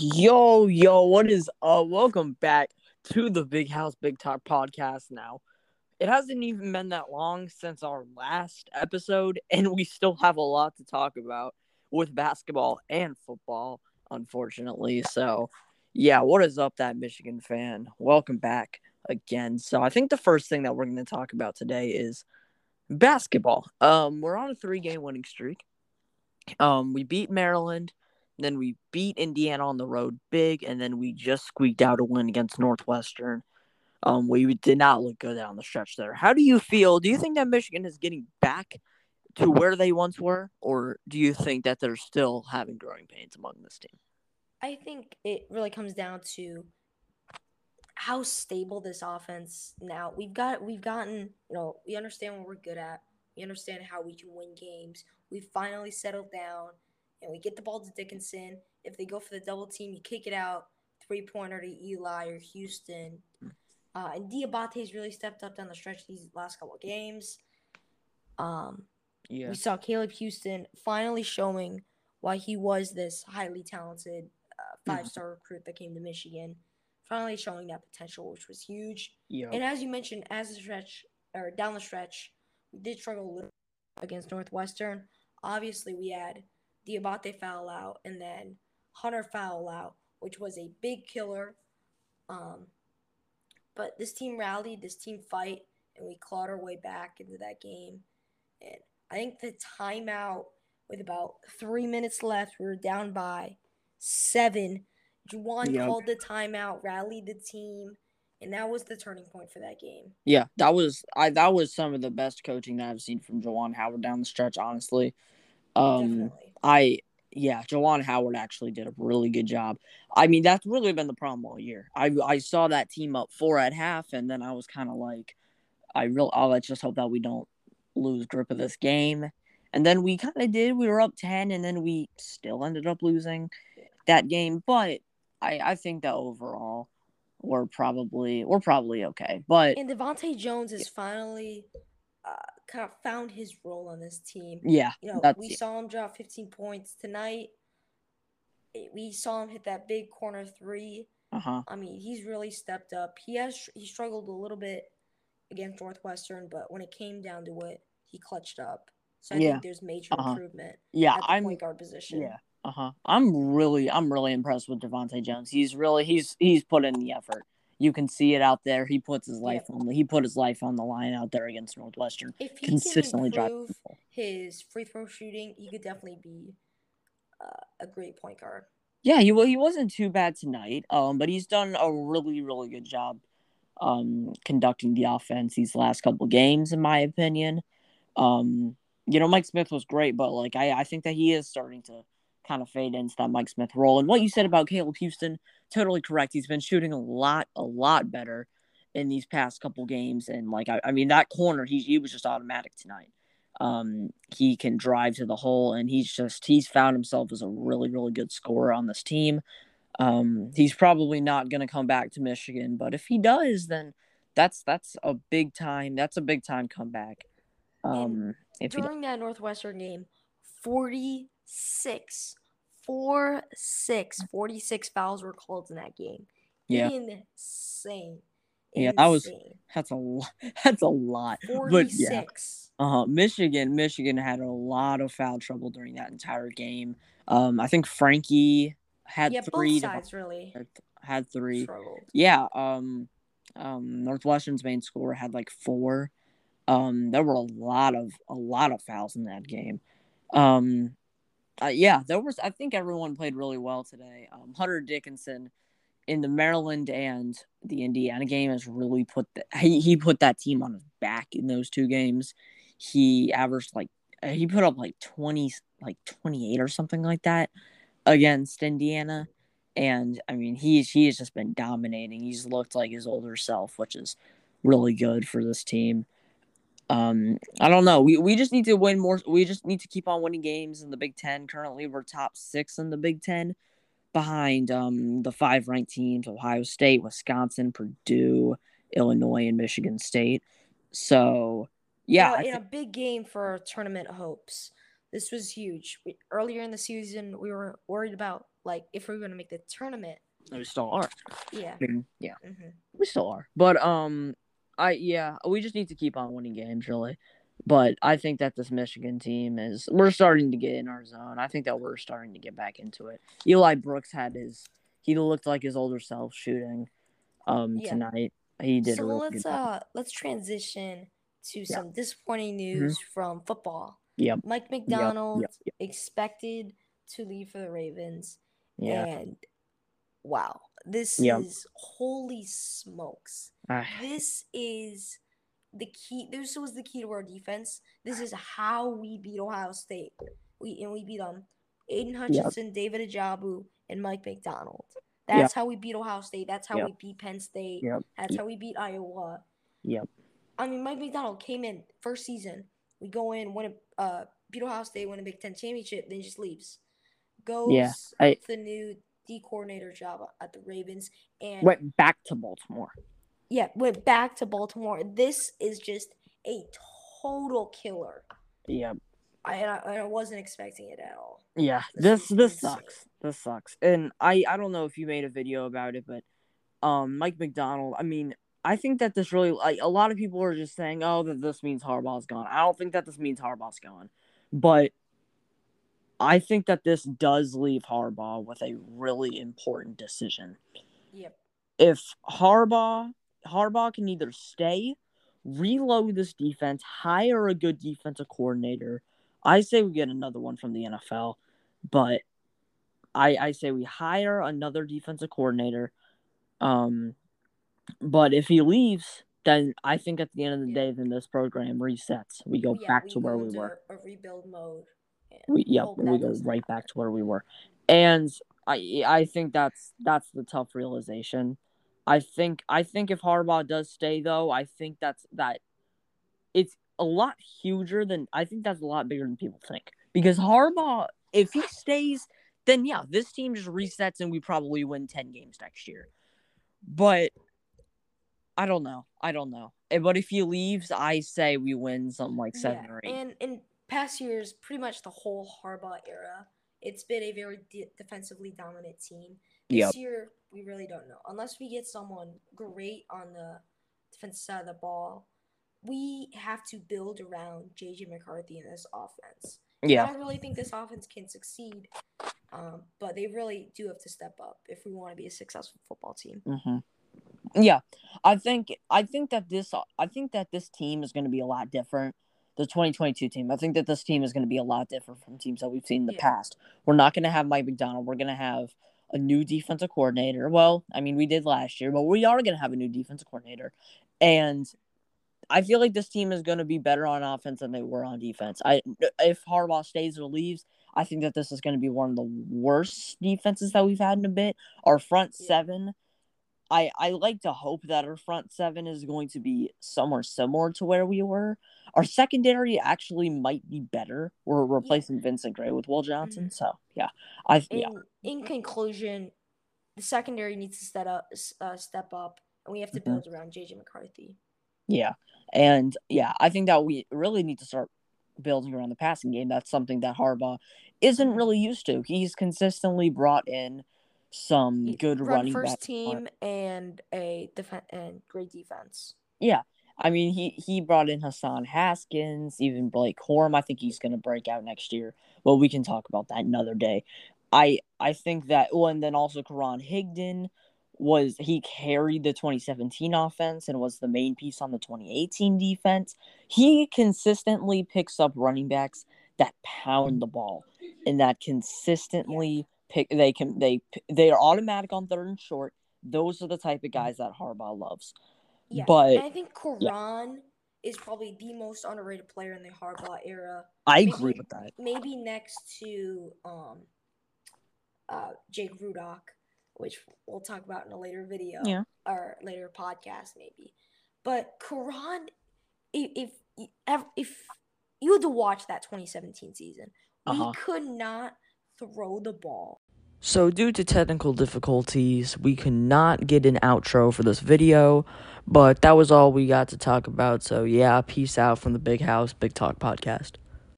Yo, yo, what is up? Welcome back to the Big House Big Talk podcast now. It hasn't even been that long since our last episode, and we still have a lot to talk about with basketball and football, unfortunately. So, yeah, what is up, that Michigan fan? Welcome back again. So, I think the first thing that we're going to talk about today is basketball. Um, we're on a three game winning streak. Um, we beat Maryland then we beat Indiana on the road big, and then we just squeaked out a win against Northwestern. Um, we did not look good down the stretch there. How do you feel? Do you think that Michigan is getting back to where they once were, or do you think that they're still having growing pains among this team? I think it really comes down to how stable this offense now. We've got we've gotten, you know, we understand what we're good at. We understand how we can win games. We've finally settled down and we get the ball to Dickinson. If they go for the double team, you kick it out, three pointer to Eli or Houston. Uh, and Diabate's really stepped up down the stretch these last couple of games. Um, yeah. We saw Caleb Houston finally showing why he was this highly talented uh, five star recruit that came to Michigan. Finally showing that potential, which was huge. Yeah. And as you mentioned, as the stretch or down the stretch, we did struggle a little against Northwestern. Obviously, we had Diabate foul out, and then Hunter foul out, which was a big killer. Um, but this team rallied, this team fight, and we clawed our way back into that game. And I think the timeout with about three minutes left, we were down by seven. Juwan yep. called the timeout, rallied the team, and that was the turning point for that game. Yeah, that was I. That was some of the best coaching that I've seen from Juwan Howard down the stretch. Honestly, um, Definitely. I yeah, Juwan Howard actually did a really good job. I mean, that's really been the problem all year. I I saw that team up four at half, and then I was kind of like, I real. Oh, let's just hope that we don't lose grip of this game. And then we kind of did. We were up ten, and then we still ended up losing that game. But I I think that overall we're probably we're probably okay. But and DeVante' Jones is finally uh, kind of found his role on this team. Yeah, you know, we saw him drop 15 points tonight. We saw him hit that big corner three. Uh-huh. I mean, he's really stepped up. He has he struggled a little bit against Northwestern, but when it came down to it, he clutched up. So I yeah. think there's major uh-huh. improvement. Yeah, at the I'm point guard position. Yeah. Uh huh. I'm really, I'm really impressed with DeVante' Jones. He's really, he's, he's put in the effort. You can see it out there. He puts his life yeah. on the he put his life on the line out there against Northwestern. If he consistently can improve his free throw shooting, he could definitely be uh, a great point guard. Yeah, he well, he wasn't too bad tonight. Um, but he's done a really really good job um conducting the offense these last couple games in my opinion. Um, you know, Mike Smith was great, but like I I think that he is starting to kind of fade into that Mike Smith role. And what you said about Caleb Houston, totally correct. He's been shooting a lot, a lot better in these past couple games. And like, I, I mean, that corner, he, he was just automatic tonight. Um, he can drive to the hole, and he's just he's found himself as a really, really good scorer on this team. Um, he's probably not going to come back to Michigan, but if he does, then that's that's a big time. That's a big time comeback. Um, during that Northwestern game, forty six, four, six, 46 fouls were called in that game. Yeah. Insane. Yeah, that was that's a lot. That's a lot. 46. But yeah. Uh-huh. Michigan, Michigan had a lot of foul trouble during that entire game. Um, I think Frankie had yeah, three. Both sides really had, had three. Struggled. Yeah. Um, um, Northwestern's main scorer had like four. Um, there were a lot of a lot of fouls in that game. Um, uh, yeah, there was. I think everyone played really well today. Um, Hunter Dickinson in the Maryland and the Indiana game has really put the, he he put that team on his back in those two games. He averaged like he put up like twenty like twenty eight or something like that against Indiana, and I mean he's he has just been dominating. He's looked like his older self, which is really good for this team um i don't know we, we just need to win more we just need to keep on winning games in the big ten currently we're top six in the big ten behind um the five ranked teams ohio state wisconsin purdue illinois and michigan state so yeah in a big game for tournament hopes this was huge we, earlier in the season we were worried about like if we're gonna make the tournament. We still are. Yeah. I mean, yeah, hmm we still are. But um, I yeah, we just need to keep on winning games, really. But I think that this Michigan team is we're starting to get in our zone. I think that we're starting to get back into it. Eli Brooks had his he looked like his older self shooting um Yeah. tonight. He did. a So really let's uh let's transition to Yeah. some disappointing news from football. Yep. Mike McDonald yep, yep. expected to leave for the Ravens, Yeah. and wow, this is holy smokes. This is the key. This was the key to our defense. This is how we beat Ohio State. We and we beat them. Aidan Hutchinson, David Ojabo, and Mike McDonald. Yep. That's how we beat Ohio State. That's how Yep. we beat Penn State. Yep. That's Yep. how we beat Iowa. Yep. I mean, Mike McDonald came in first season. We go in, win a uh, beat Ohio State, win a Big Ten championship, then just leaves. Goes Yeah, I- the new D coordinator job at the Ravens, and Went back to Baltimore. Yeah, went back to Baltimore. This is just a total killer. Yep. I I, I wasn't expecting it at all. Yeah, This this this sucks. This sucks. And I I don't know if you made a video about it, but um Mike McDonald, I mean, I think that this really like a lot of people are just saying, "Oh, that this means Harbaugh's gone." I don't think that this means Harbaugh's gone. But I think that this does leave Harbaugh with a really important decision. Yep. If Harbaugh Harbaugh can either stay, reload this defense, hire a good defensive coordinator. I say we get another one from the NFL, but I I say we hire another defensive coordinator. Um, but if he leaves, then I think at the end of the day, then this program resets. We go Yeah, back to where we were. A rebuild mode. We yep, we go right back to where we were. And I I think that's that's the tough realization. I think I think if Harbaugh does stay though, I think that's that it's a lot huger than I think that's a lot bigger than people think. Because Harbaugh, if he stays, then yeah, this team just resets and we probably win ten games next year. But I don't know. I don't know. But if he leaves, I say we win something like seven yeah, or eight. and in past years, pretty much the whole Harbaugh era, it's been a very de- defensively dominant team. This Yep. year, we really don't know. Unless we get someone great on the defensive side of the ball, we have to build around JJ McCarthy in this offense. Yeah. I don't really think this offense can succeed, um, but they really do have to step up if we want to be a successful football team. hmm Yeah, I think I think that this I think that this team is going to be a lot different. The 2022 team. I think that this team is going to be a lot different from teams that we've seen in the Yeah. past. We're not going to have Mike McDonald. We're going to have a new defensive coordinator. Well, I mean, we did last year, but we are going to have a new defensive coordinator. And I feel like this team is going to be better on offense than they were on defense. I if Harbaugh stays or leaves, I think that this is going to be one of the worst defenses that we've had in a bit. Our front Yeah. seven I I like to hope that our front seven is going to be somewhere similar to where we were. Our secondary actually might be better. We're replacing Vincent Gray with Will Johnson, so yeah, I In yeah in conclusion, the secondary needs to step up, uh, step up, and we have to Mhm. build around JJ McCarthy. yeah, and yeah, I think that we really need to start building around the passing game. That's something that Harbaugh isn't Mhm. really used to. He's consistently brought in some good run running first back team and a defense and great defense. Yeah. I mean, he he brought in Hassan Haskins, even Blake Corum. I think he's going to break out next year. Well, we can talk about that another day. I I think that well, and then also Karan Higdon was he carried the 2017 offense and was the main piece on the 2018 defense. He consistently picks up running backs that pound the ball and that consistently pick they can they they are automatic on third and short. Those are the type of guys that Harbaugh loves. Yeah, But I think Karan is probably the most underrated player in the Harbaugh era. I Maybe- agree with that. Maybe next to um, uh, Jake Rudock, which we'll talk about in a later video Yeah. or later podcast, maybe. But Karan, if if if you had to watch that 2017 season, Uh-huh. we could not throw the ball. So, due to technical difficulties, we could not get an outro for this video, but that was all we got to talk about. So, yeah, peace out from the Big House Big Talk podcast.